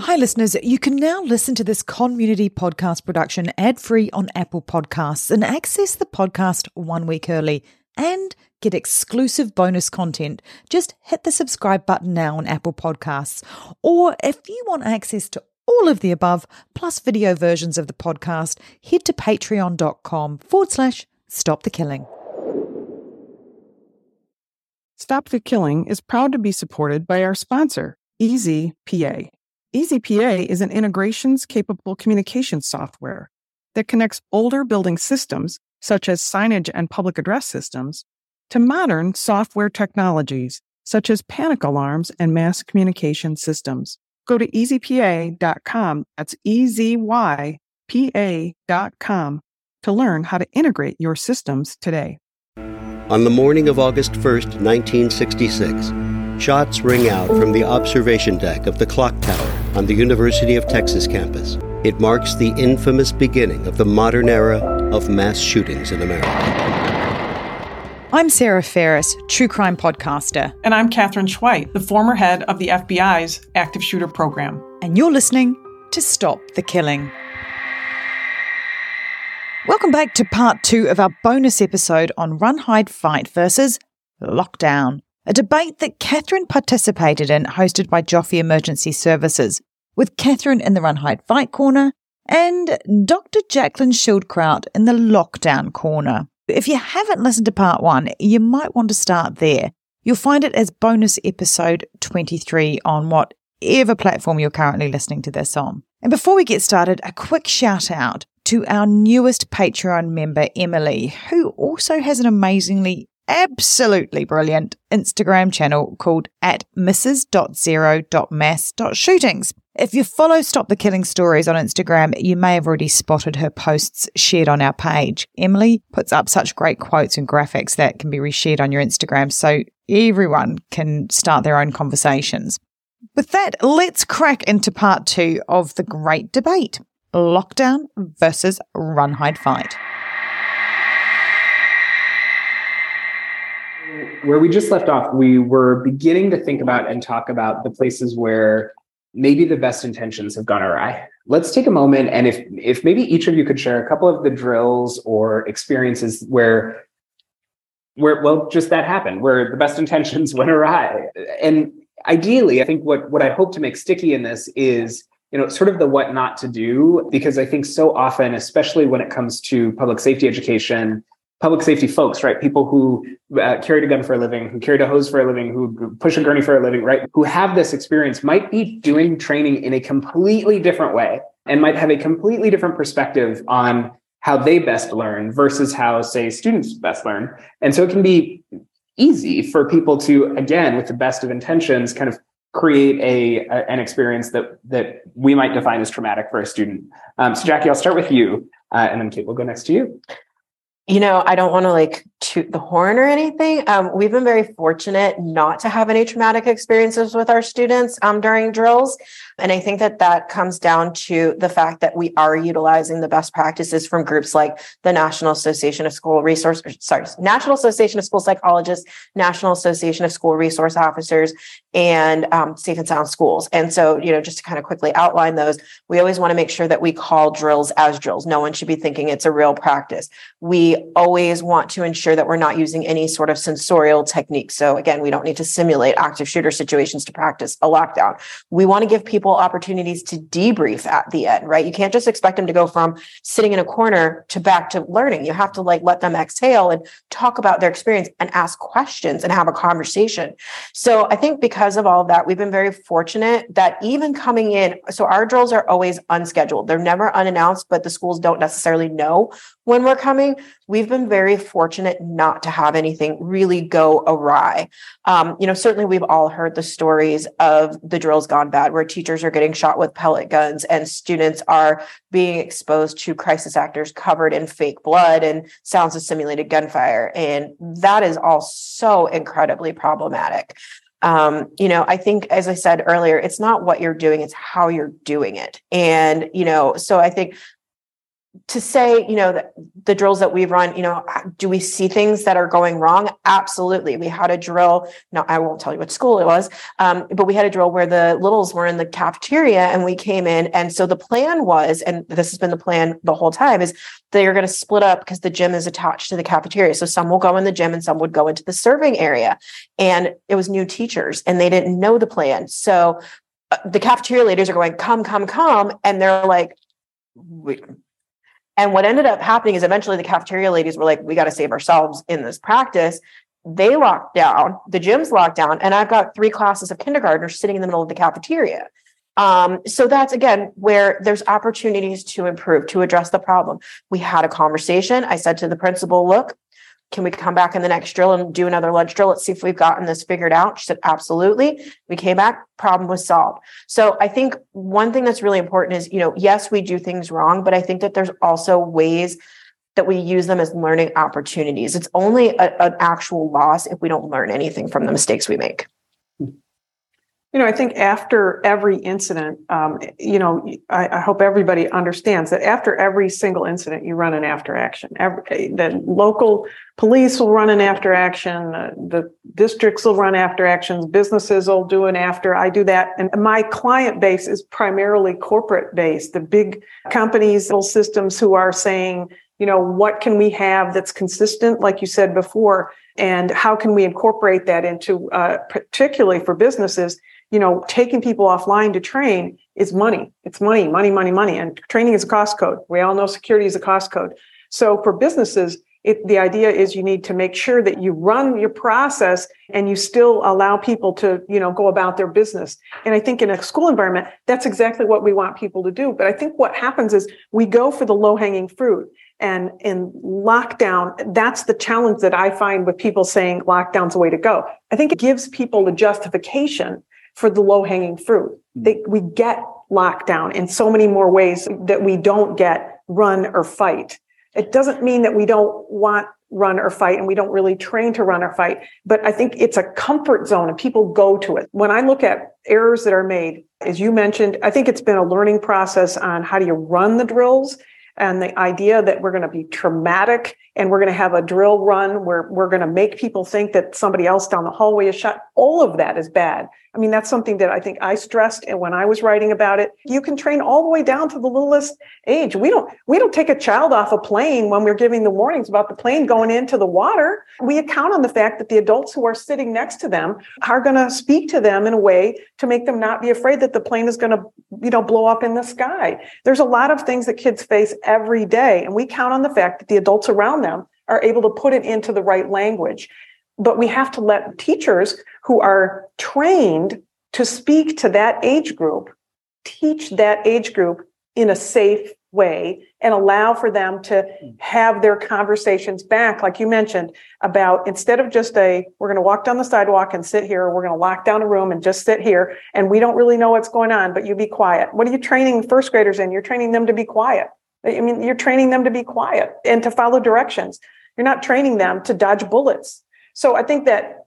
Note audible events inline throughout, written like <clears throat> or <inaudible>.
Hi, listeners. You can now listen to this Conmunity podcast production ad free on Apple Podcasts and access the podcast one week early and get exclusive bonus content. Just hit the subscribe button now on Apple Podcasts. Or if you want access to all of the above, plus video versions of the podcast, head to patreon.com forward slash stop the killing. Stop the Killing is proud to be supported by our sponsor, EasyPA. EasyPA is an integrations capable communication software that connects older building systems, such as signage and public address systems, to modern software technologies, such as panic alarms and mass communication systems. Go to ezypa.com, that's E-Z-Y-P-A.com, to learn how to integrate your systems today. On the morning of August 1st, 1966, shots ring out from the observation deck of the clock tower on the University of Texas campus. It marks the infamous beginning of the modern era of mass shootings in America. I'm Sarah Ferris, true crime podcaster, And I'm Katherine Schweit, the former head of the FBI's active shooter program. and you're listening to Stop the Killing. Welcome back to part two of our bonus episode on Run, Hide, Fight versus Lockdown, a debate that Katherine participated in, hosted by Joffe Emergency Services, with Katherine in the Run, Hide, Fight corner and Dr. Jaclyn Schildkraut in the Lockdown corner. If you haven't listened to part one, you might want to start there. You'll find it as bonus episode 23 on whatever platform you're currently listening to this on. And before we get started, a quick shout out to our newest Patreon member, Emily, who also has an amazingly, absolutely brilliant Instagram channel called at mrs.zero.mass.shootings. If you follow Stop the Killing Stories on Instagram, you may have already spotted her posts shared on our page. Emily puts up such great quotes and graphics that can be reshared on your Instagram so everyone can start their own conversations. With that, let's crack into part two of the great debate lockdown versus run, hide, fight. Where we just left off, we were beginning to think about and talk about the places where maybe the best intentions have gone awry. Let's take a moment and if if maybe each of you could share a couple of the drills or experiences where where well just that happened, where the best intentions <laughs> went awry. And ideally, I think what what I hope to make sticky in this is you know sort of the what not to do because I think so often, especially when it comes to public safety education, public safety folks, right? People who uh, carried a gun for a living, who carried a hose for a living, who push a gurney for a living, right? Who have this experience might be doing training in a completely different way and might have a completely different perspective on how they best learn versus how, say, students best learn. And so it can be easy for people to, again, with the best of intentions, kind of create a, a an experience that that we might define as traumatic for a student. Um, so, Jackie, I'll start with you, uh, and then Kate, we'll go next to you. You know, I don't want to like toot the horn or anything. Um, we've been very fortunate not to have any traumatic experiences with our students um, during drills. And I think that that comes down to the fact that we are utilizing the best practices from groups like the National Association of School Resource, sorry, National Association of School Psychologists, National Association of School Resource Officers, and um, Safe and Sound Schools. And so, you know, just to kind of quickly outline those, we always want to make sure that we call drills as drills. No one should be thinking it's a real practice. We always want to ensure that we're not using any sort of sensorial technique. So again, we don't need to simulate active shooter situations to practice a lockdown. We want to give people opportunities to debrief at the end, right? You can't just expect them to go from sitting in a corner to back to learning. You have to like let them exhale and talk about their experience and ask questions and have a conversation. So I think because of all of that, we've been very fortunate that even coming in, so our drills are always unscheduled. They're never unannounced, but the schools don't necessarily know when we're coming. We've been very fortunate not to have anything really go awry. Um, you know, certainly we've all heard the stories of the drills gone bad, where teachers are getting shot with pellet guns and students are being exposed to crisis actors covered in fake blood and sounds of simulated gunfire. And that is all so incredibly problematic. Um, you know, I think, as I said earlier, it's not what you're doing, it's how you're doing it. And, you know, so I think to say, you know, the, the, drills that we run, you know, do we see things that are going wrong? Absolutely. We had a drill. No, I won't tell you what school it was, um, but we had a drill where the littles were in the cafeteria and we came in. And so the plan was, and this has been the plan the whole time, is they are going to split up because the gym is attached to the cafeteria. So some will go in the gym and some would go into the serving area. And it was new teachers and they didn't know the plan. So uh, the cafeteria leaders are going, come, come, come. And they're like, and what ended up happening is eventually the cafeteria ladies were like, we got to save ourselves in this practice. They locked down, the gym's locked down, and I've got three classes of kindergartners sitting in the middle of the cafeteria. Um, so that's again where there's opportunities to improve, to address the problem. We had a conversation. I said to the principal, look, can we come back in the next drill and do another lunch drill? Let's see if we've gotten this figured out. She said, absolutely. We came back, problem was solved. So I think one thing that's really important is, you know, yes, we do things wrong, but I think that there's also ways that we use them as learning opportunities. It's only a, an actual loss if we don't learn anything from the mistakes we make. You know, I think after every incident, um, you know, I, I, hope everybody understands that after every single incident, you run an after action. Every, the local police will run an after action, uh, the districts will run after actions, businesses will do an after. I do that. And my client base is primarily corporate based, the big companies, little systems who are saying, you know, what can we have that's consistent, like you said before, and how can we incorporate that into, uh, particularly for businesses? You know, taking people offline to train is money. It's money, money, money, money. And training is a cost code. We all know security is a cost code. So for businesses, it, the idea is you need to make sure that you run your process and you still allow people to you know go about their business and i think in a school environment that's exactly what we want people to do but i think what happens is we go for the low hanging fruit and in lockdown that's the challenge that i find with people saying lockdown's the way to go i think it gives people the justification for the low hanging fruit. Hmm. They, we get lockdown in so many more ways that we don't get run or fight. It doesn't mean that we don't want run or fight and we don't really train to run or fight, but I think it's a comfort zone and people go to it. When I look at errors that are made, as you mentioned, I think it's been a learning process on how do you run the drills and the idea that we're going to be traumatic and we're going to have a drill run where we're going to make people think that somebody else down the hallway is shot. All of that is bad. I mean, that's something that I think I stressed and when I was writing about it. You can train all the way down to the littlest age. We don't we don't take a child off a plane when we're giving the warnings about the plane going into the water. We account on the fact that the adults who are sitting next to them are going to speak to them in a way to make them not be afraid that the plane is going to, you know, blow up in the sky. There's a lot of things that kids face every day and we count on the fact that the adults around them are able to put it into the right language. But we have to let teachers who are trained to speak to that age group teach that age group in a safe way and allow for them to have their conversations back like you mentioned about instead of just a we're going to walk down the sidewalk and sit here or we're going to lock down a room and just sit here and we don't really know what's going on but you be quiet. What are you training first graders in? You're training them to be quiet i mean you're training them to be quiet and to follow directions you're not training them to dodge bullets so i think that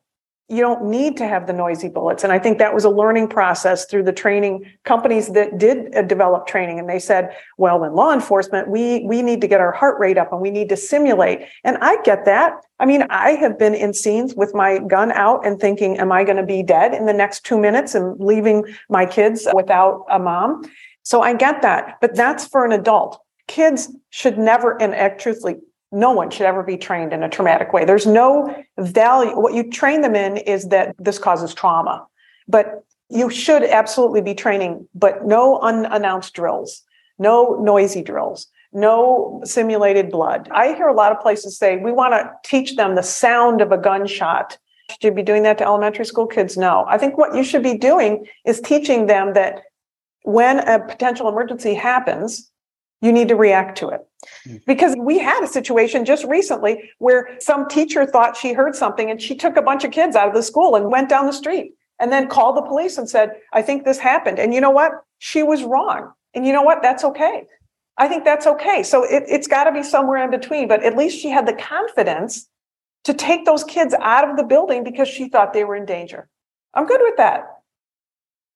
you don't need to have the noisy bullets. And I think that was a learning process through the training companies that did uh, develop training. And they said, well, in law enforcement, we, we need to get our heart rate up and we need to simulate. And I get that. I mean, I have been in scenes with my gun out and thinking, am I going to be dead in the next two minutes and leaving my kids without a mom? So I get that. But that's for an adult. Kids should never, and eh, truthfully, no one should ever be trained in a traumatic way. There's no value. What you train them in is that this causes trauma, but you should absolutely be training, but no unannounced drills, no noisy drills, no simulated blood. I hear a lot of places say we want to teach them the sound of a gunshot. Should you be doing that to elementary school kids? No. I think what you should be doing is teaching them that when a potential emergency happens, you need to react to it. Because we had a situation just recently where some teacher thought she heard something and she took a bunch of kids out of the school and went down the street and then called the police and said, I think this happened. And you know what? She was wrong. And you know what? That's okay. I think that's okay. So it, it's got to be somewhere in between. But at least she had the confidence to take those kids out of the building because she thought they were in danger. I'm good with that.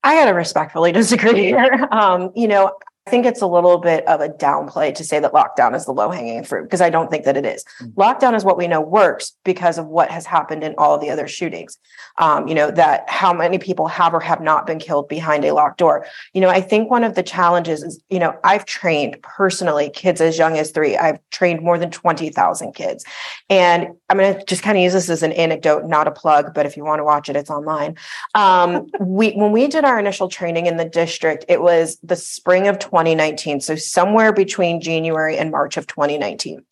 I got to respectfully <laughs> disagree here. Um, you know, I think it's a little bit of a downplay to say that lockdown is the low hanging fruit because I don't think that it is. Mm-hmm. Lockdown is what we know works because of what has happened in all of the other shootings. Um, you know, that how many people have or have not been killed behind a locked door. You know, I think one of the challenges is, you know, I've trained personally kids as young as three. I've trained more than 20,000 kids. And I'm going to just kind of use this as an anecdote, not a plug, but if you want to watch it, it's online. Um, <laughs> we, when we did our initial training in the district, it was the spring of 2019. So somewhere between January and March of 2019.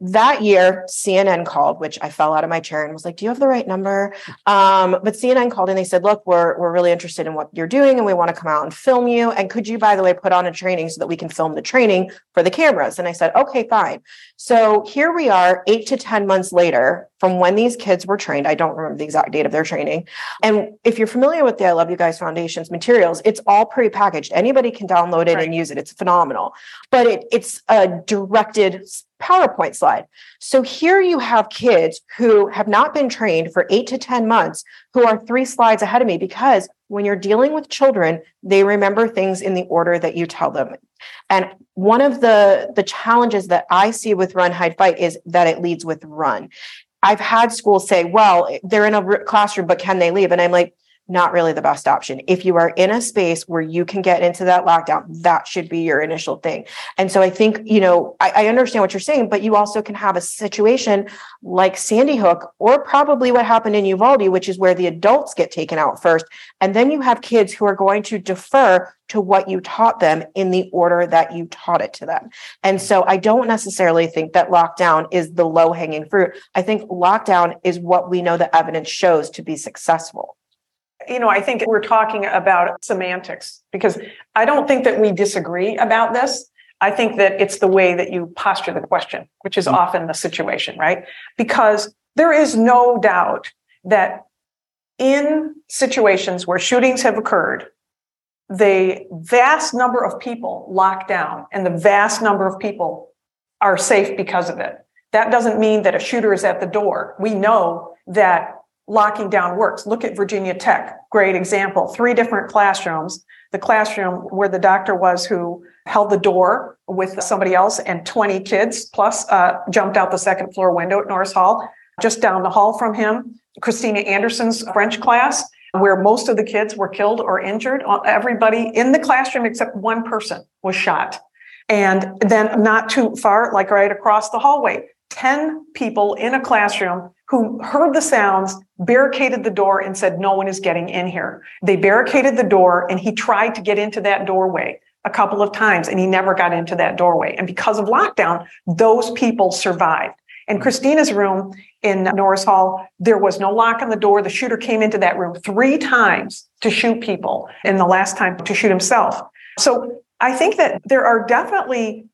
That year, CNN called, which I fell out of my chair and was like, "Do you have the right number?" Um, but CNN called and they said, "Look, we're we're really interested in what you're doing, and we want to come out and film you. And could you, by the way, put on a training so that we can film the training for the cameras?" And I said, "Okay, fine." So here we are, eight to ten months later from when these kids were trained. I don't remember the exact date of their training. And if you're familiar with the I Love You Guys Foundation's materials, it's all pre-packaged. Anybody can download it right. and use it. It's phenomenal. But it, it's a directed PowerPoint slide. So here you have kids who have not been trained for eight to 10 months who are three slides ahead of me because when you're dealing with children, they remember things in the order that you tell them. And one of the, the challenges that I see with Run, Hide, Fight is that it leads with run. I've had schools say, well, they're in a classroom, but can they leave? And I'm like, not really the best option. If you are in a space where you can get into that lockdown, that should be your initial thing. And so I think, you know, I, I, understand what you're saying, but you also can have a situation like Sandy Hook or probably what happened in Uvalde, which is where the adults get taken out first. And then you have kids who are going to defer to what you taught them in the order that you taught it to them. And so I don't necessarily think that lockdown is the low hanging fruit. I think lockdown is what we know the evidence shows to be successful you know, I think we're talking about semantics because I don't think that we disagree about this. I think that it's the way that you posture the question, which is mm-hmm. often the situation, right? Because there is no doubt that in situations where shootings have occurred, the vast number of people lock down and the vast number of people are safe because of it. That doesn't mean that a shooter is at the door. We know that locking down works. Look at Virginia Tech, great example. Three different classrooms. The classroom where the doctor was who held the door with somebody else and 20 kids plus uh, jumped out the second floor window at Norris Hall. Just down the hall from him, Christina Anderson's French class, where most of the kids were killed or injured. Everybody in the classroom except one person was shot. And then not too far, like right across the hallway, 10 people in a classroom who heard the sounds, barricaded the door, and said, No one is getting in here. They barricaded the door, and he tried to get into that doorway a couple of times, and he never got into that doorway. And because of lockdown, those people survived. In Christina's room in Norris Hall, there was no lock on the door. The shooter came into that room three times to shoot people, and the last time to shoot himself. So I think that there are definitely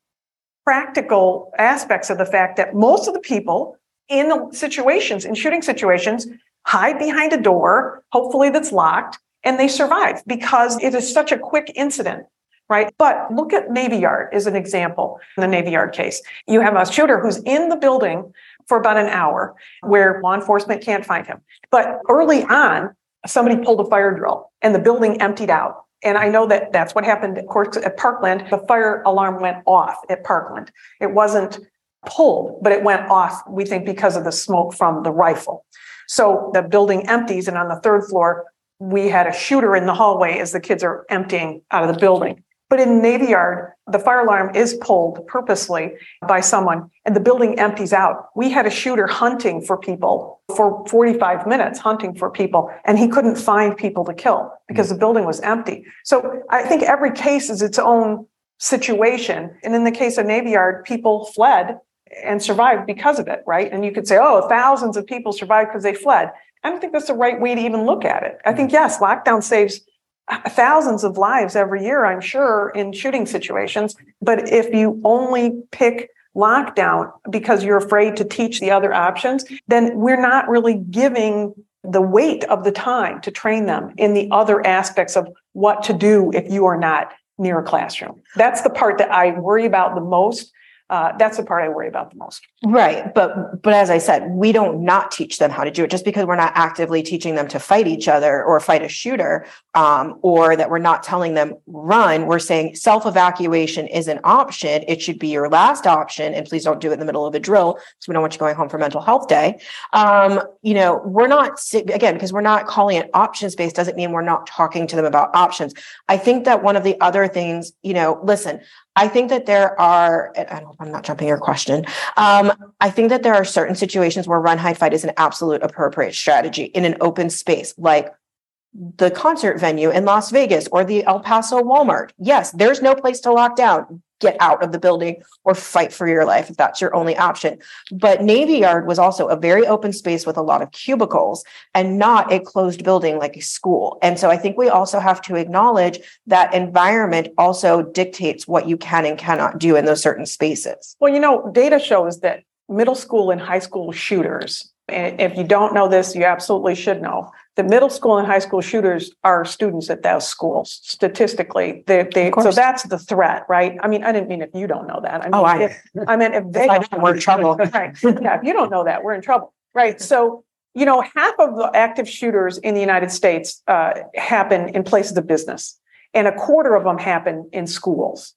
practical aspects of the fact that most of the people in the situations, in shooting situations, hide behind a door, hopefully that's locked, and they survive because it is such a quick incident. Right. But look at Navy Yard as an example. In the Navy Yard case, you have a shooter who's in the building for about an hour where law enforcement can't find him. But early on, somebody pulled a fire drill and the building emptied out. And I know that that's what happened, of course, at Parkland. The fire alarm went off at Parkland. It wasn't pulled, but it went off, we think, because of the smoke from the rifle. So the building empties, and on the third floor, we had a shooter in the hallway as the kids are emptying out of the building. But in Navy Yard, the fire alarm is pulled purposely by someone and the building empties out. We had a shooter hunting for people for 45 minutes, hunting for people, and he couldn't find people to kill because the building was empty. So I think every case is its own situation. And in the case of Navy Yard, people fled and survived because of it, right? And you could say, oh, thousands of people survived because they fled. I don't think that's the right way to even look at it. I think, yes, lockdown saves thousands of lives every year, I'm sure, in shooting situations. But if you only pick lockdown because you're afraid to teach the other options, then we're not really giving the weight of the time to train them in the other aspects of what to do if you are not near a classroom. That's the part that I worry about the most Uh, that's the part I worry about the most. Right. But but as I said, we don't not teach them how to do it just because we're not actively teaching them to fight each other or fight a shooter, um, or that we're not telling them run. We're saying self-evacuation is an option. It should be your last option. And please don't do it in the middle of a drill because we don't want you going home for mental health day. Um, you know, we're not again, because we're not calling it options based doesn't mean we're not talking to them about options. I think that one of the other things, you know, listen, I think that there are, I don't, I'm not jumping your question. Um, I think that there are certain situations where run, hide, fight is an absolute appropriate strategy in an open space, like the concert venue in Las Vegas or the El Paso Walmart. Yes, there's no place to lock down get out of the building or fight for your life if that's your only option. But Navy Yard was also a very open space with a lot of cubicles and not a closed building like a school. And so I think we also have to acknowledge that environment also dictates what you can and cannot do in those certain spaces. Well, you know, data shows that middle school and high school shooters, and if you don't know this, you absolutely should know. The middle school and high school shooters are students at those schools statistically. They, they so that's the threat right? I mean i didn't mean if you don't know that. I mean oh, I, if, I meant if <laughs> they don't, we're in trouble. <laughs> Right. Yeah if you don't know that we're in trouble right? So you know half of the active shooters in the united states uh, happen in places of business and a quarter of them happen in schools.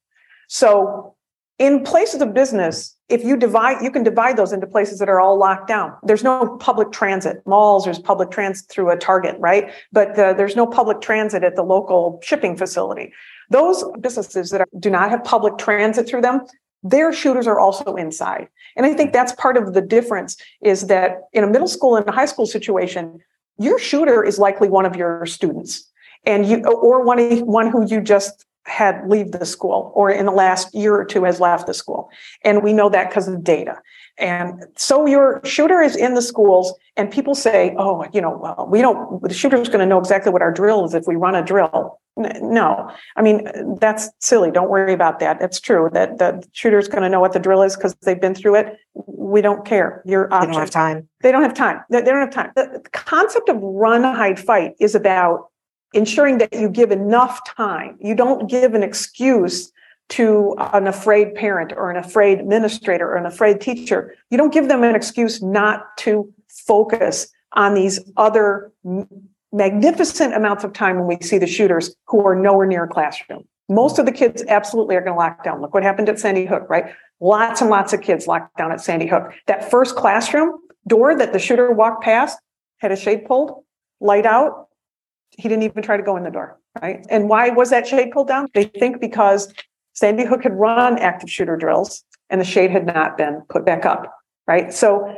So in places of business if you divide you can divide those into places that are all locked down. There's no public transit. Malls there's public transit through a target right? But uh, there's no public transit at the local shipping facility. Those businesses that are, do not have public transit through them their shooters are also inside. And i think that's part of the difference is that in a middle school and a high school situation your shooter is likely one of your students. And you or one, one who you just had leave the school or in the last year or two has left the school. And we know that because of data. And so your shooter is in the schools and people say, oh, you know, well, we don't, the shooter's going to know exactly what our drill is if we run a drill. No, I mean, that's silly. Don't worry about that. It's true that the shooter's going to know what the drill is because they've been through it. We don't care. Your option. They don't have time. They don't have time. They don't have time. The concept of run, hide, fight is about ensuring that you give enough time. You don't give an excuse to an afraid parent or an afraid administrator or an afraid teacher. You don't give them an excuse not to focus on these other magnificent amounts of time when we see the shooters who are nowhere near a classroom. Most of the kids absolutely are going to lock down. Look what happened at Sandy Hook, right? Lots and lots of kids locked down at Sandy Hook. That first classroom door that the shooter walked past had a shade pulled, light out, he didn't even try to go in the door, right? And why was that shade pulled down? They think because Sandy Hook had run active shooter drills and the shade had not been put back up, right? So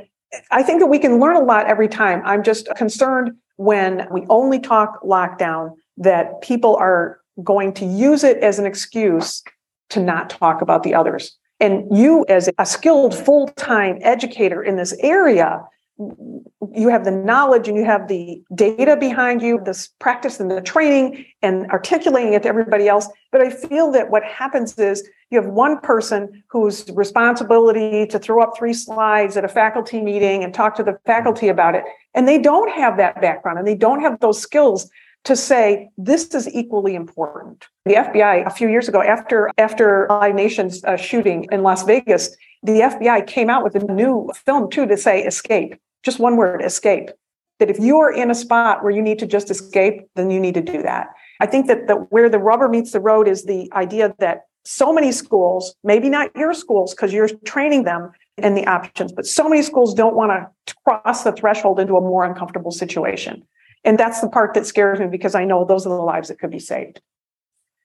I think that we can learn a lot every time. I'm just concerned when we only talk lockdown that people are going to use it as an excuse to not talk about the others. And you, as a skilled full time educator in this area, you have the knowledge and you have the data behind you, this practice and the training and articulating it to everybody else. But I feel that what happens is you have one person whose responsibility to throw up three slides at a faculty meeting and talk to the faculty about it. And they don't have that background and they don't have those skills to say this is equally important. The FBI a few years ago, after after Live Nation's uh, shooting in Las Vegas, the FBI came out with a new film too to say escape just one word escape. That if you are in a spot where you need to just escape then you need to do that. I think that the, where the rubber meets the road is the idea that so many schools maybe not your schools because you're training them in the options but so many schools don't want to cross the threshold into a more uncomfortable situation. And that's the part that scares me because i know those are the lives that could be saved.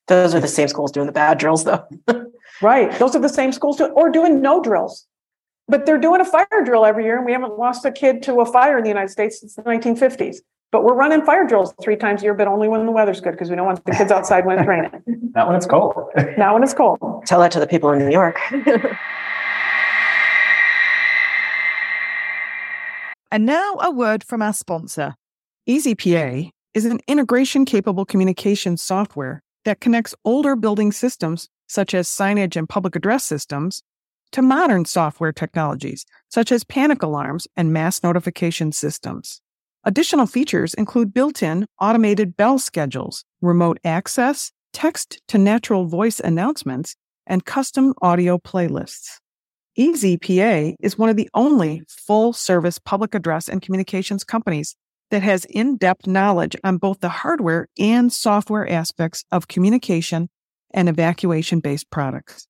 Those are the same schools doing the bad drills though. <laughs> Right. Those are the same schools doing, or doing no drills but they're doing a fire drill every year, and we haven't lost a kid to a fire in the United States since the 1950s. But we're running fire drills three times a year, but only when the weather's good because we don't want the kids outside when it's raining. <laughs> Not when it's cold. <laughs> Not when it's cold. Tell that to the people in New York. <laughs> and now a word from our sponsor. EasyPA is an integration capable communication software that connects older building systems, such as signage and public address systems, to modern software technologies such as panic alarms and mass notification systems. Additional features include built in automated bell schedules, remote access, text to natural voice announcements, and custom audio playlists. EasyPA is one of the only full service public address and communications companies that has in depth knowledge on both the hardware and software aspects of communication and evacuation based products.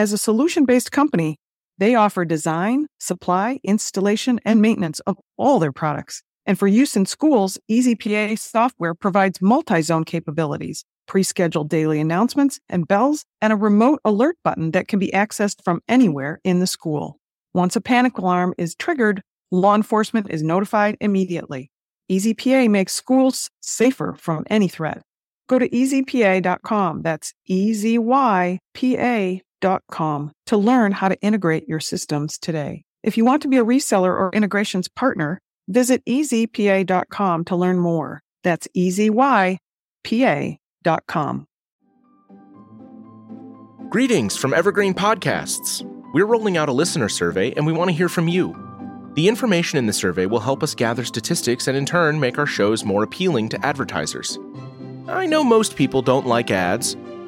As a solution based company, they offer design, supply, installation, and maintenance of all their products. And for use in schools, EasyPA software provides multi zone capabilities, pre scheduled daily announcements and bells, and a remote alert button that can be accessed from anywhere in the school. Once a panic alarm is triggered, law enforcement is notified immediately. EasyPA makes schools safer from any threat. Go to ezypa.com. That's ezypa.com to learn how to integrate your systems today. If you want to be a reseller or integrations partner, visit ezypa.com to learn more. That's ezypa.com. Greetings from Evergreen Podcasts. We're rolling out a listener survey and we want to hear from you. The information in the survey will help us gather statistics and in turn make our shows more appealing to advertisers. I know most people don't like ads,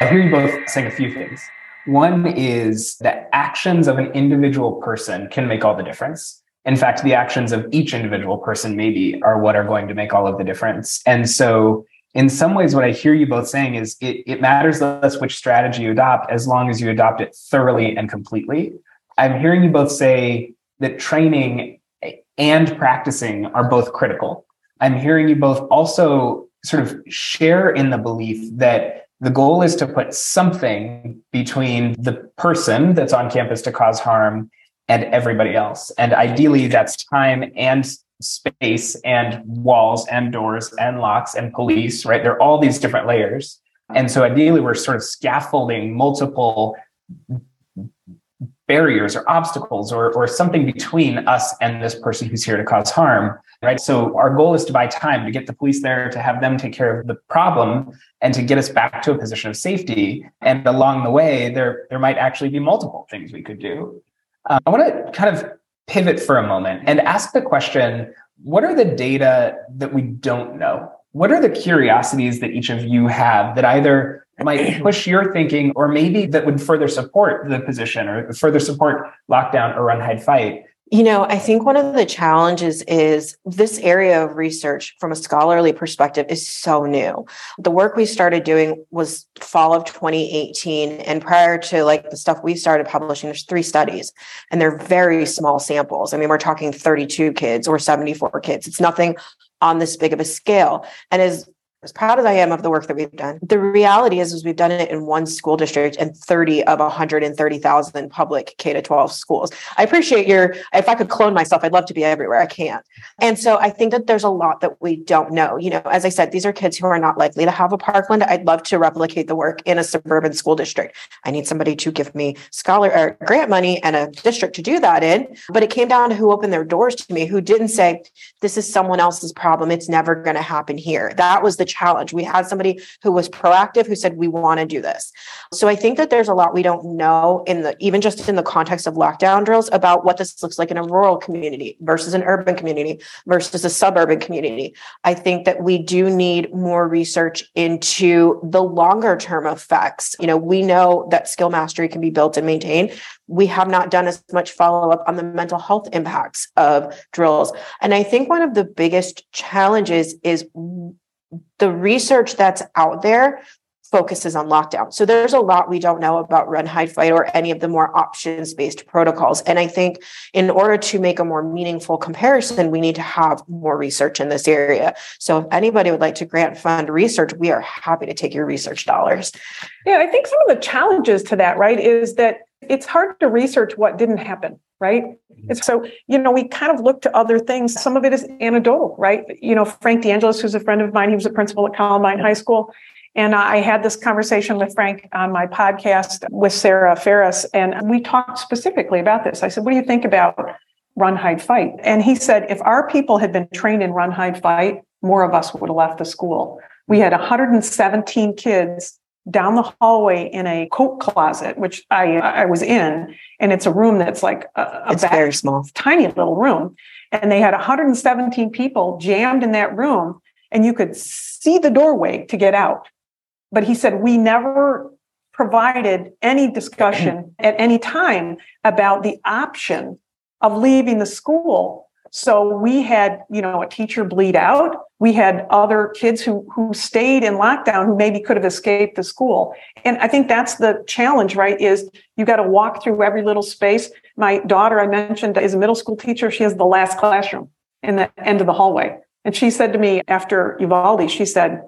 I hear you both saying a few things. One is that actions of an individual person can make all the difference. In fact, the actions of each individual person maybe are what are going to make all of the difference. And so, in some ways, what I hear you both saying is it, it matters less which strategy you adopt as long as you adopt it thoroughly and completely. I'm hearing you both say that training and practicing are both critical. I'm hearing you both also sort of share in the belief that the goal is to put something between the person that's on campus to cause harm and everybody else. And ideally, that's time and space and walls and doors and locks and police, right? There are all these different layers. And so ideally, we're sort of scaffolding multiple barriers or obstacles or, or something between us and this person who's here to cause harm right? So our goal is to buy time to get the police there to have them take care of the problem and to get us back to a position of safety. And along the way there there might actually be multiple things we could do. Uh, i want to kind of pivot for a moment and ask the question what are the data that we don't know? What are the curiosities that each of you have that either might <clears throat> push your thinking, or maybe that would further support the position or further support lockdown or run, hide, fight. You know, I think one of the challenges is this area of research from a scholarly perspective is so new. The work we started doing was fall of 2018. And prior to like the stuff we started publishing, there's three studies and they're very small samples. I mean, we're talking 32 kids or 74 kids. It's nothing on this big of a scale. And as as proud as I am of the work that we've done, the reality is, is we've done it in one school district and 30 of 130,000 public K to 12 schools. I appreciate your, if I could clone myself, I'd love to be everywhere. I can't. And so I think that there's a lot that we don't know. You know, as I said, these are kids who are not likely to have a parkland. I'd love to replicate the work in a suburban school district. I need somebody to give me scholar or grant money and a district to do that in. But it came down to who opened their doors to me, who didn't say, this is someone else's problem. It's never going to happen here. That was the challenge. We had somebody who was proactive who said, we want to do this. So I think that there's a lot we don't know in the, even just in the context of lockdown drills about what this looks like in a rural community versus an urban community versus a suburban community. I think that we do need more research into the longer term effects. You know, we know that skill mastery can be built and maintained. We have not done as much follow up on the mental health impacts of drills. And I think one of the biggest challenges is the research that's out there focuses on lockdown. So there's a lot we don't know about run, hide, fight, or any of the more options based protocols. And I think in order to make a more meaningful comparison, we need to have more research in this area. So if anybody would like to grant fund research, we are happy to take your research dollars. Yeah, I think some of the challenges to that, right, is that it's hard to research what didn't happen right? And so, you know, we kind of look to other things. Some of it is anecdotal, right? You know, Frank DeAngelis, who's a friend of mine, he was a principal at Columbine High School. And I had this conversation with Frank on my podcast with Sarah Ferris, and we talked specifically about this. I said, What do you think about run, hide, fight? And he said, If our people had been trained in run, hide, fight, more of us would have left the school. We had 117 kids down the hallway in a coat closet, which I I was in, and it's a room that's like a, a it's back, very small, tiny little room, and they had 117 people jammed in that room, and you could see the doorway to get out. But he said we never provided any discussion at any time about the option of leaving the school so we had, you know, a teacher bleed out. We had other kids who who stayed in lockdown who maybe could have escaped the school. And I think that's the challenge, right? Is you got to walk through every little space. My daughter, I mentioned, is a middle school teacher. She has the last classroom in the end of the hallway. And she said to me after Uvalde, she said,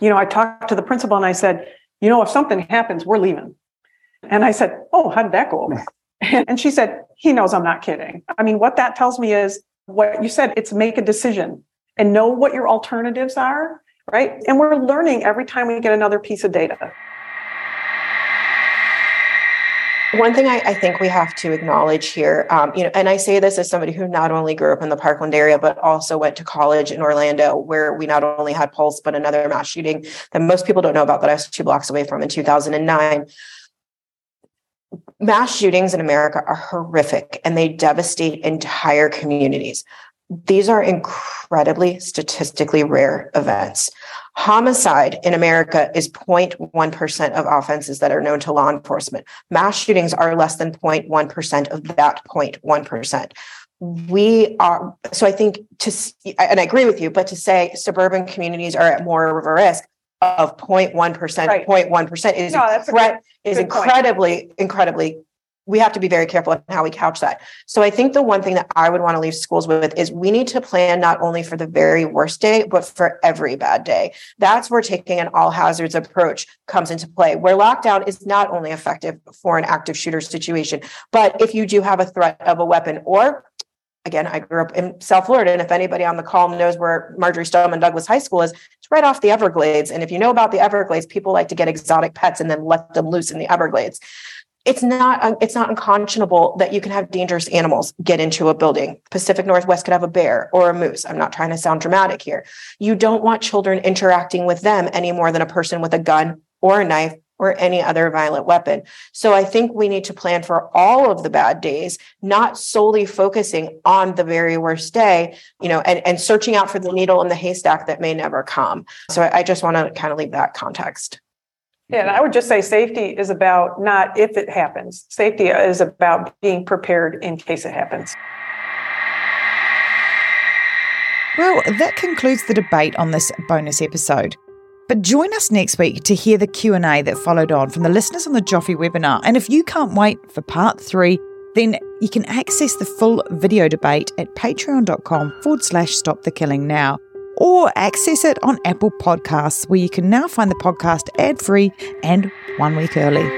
you know, I talked to the principal and I said, you know, if something happens, we're leaving. And I said, oh, how did that go over? <laughs> And she said, he knows I'm not kidding. I mean, what that tells me is what you said, it's make a decision and know what your alternatives are, right? And we're learning every time we get another piece of data. One thing I, I, think we have to acknowledge here, um, you know, and I say this as somebody who not only grew up in the Parkland area, but also went to college in Orlando, where we not only had Pulse, but another mass shooting that most people don't know about that I was two blocks away from in 2009 mass shootings in America are horrific and they devastate entire communities. These are incredibly statistically rare events. Homicide in America is 0.1% of offenses that are known to law enforcement. Mass shootings are less than 0.1% of that 0.1%. We are, so I think to, and I agree with you, but to say suburban communities are at more of a risk, of 0.1%, right. 0.1% is, no, incre- is incredibly, point. incredibly, we have to be very careful in how we couch that. So I think the one thing that I would want to leave schools with is we need to plan not only for the very worst day, but for every bad day. That's where taking an all hazards approach comes into play, where lockdown is not only effective for an active shooter situation, but if you do have a threat of a weapon or again, I grew up in South Florida, and if anybody on the call knows where Marjory Stoneman Douglas High School is, right off the Everglades. And if you know about the Everglades, people like to get exotic pets and then let them loose in the Everglades. It's not it's not unconscionable that you can have dangerous animals get into a building. Pacific Northwest could have a bear or a moose. I'm not trying to sound dramatic here. You don't want children interacting with them any more than a person with a gun or a knife or any other violent weapon. So I think we need to plan for all of the bad days, not solely focusing on the very worst day, you know, and, and searching out for the needle in the haystack that may never come. So I, I just want to kind of leave that context. Yeah, and I would just say safety is about not if it happens. Safety is about being prepared in case it happens. Well, that concludes the debate on this bonus episode. But join us next week to hear the Q&A that followed on from the listeners on the Joffe webinar. And if you can't wait for part three, then you can access the full video debate at patreon.com forward slash stop the killing now or access it on Apple Podcasts, where you can now find the podcast ad free and one week early.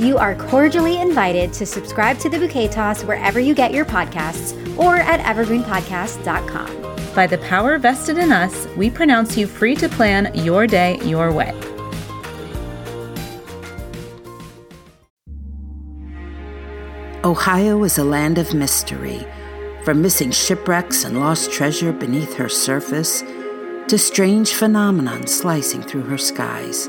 You are cordially invited to subscribe to the Bouquet Toss wherever you get your podcasts or at evergreenpodcast.com. By the power vested in us, we pronounce you free to plan your day your way. Ohio is a land of mystery, from missing shipwrecks and lost treasure beneath her surface to strange phenomenon slicing through her skies.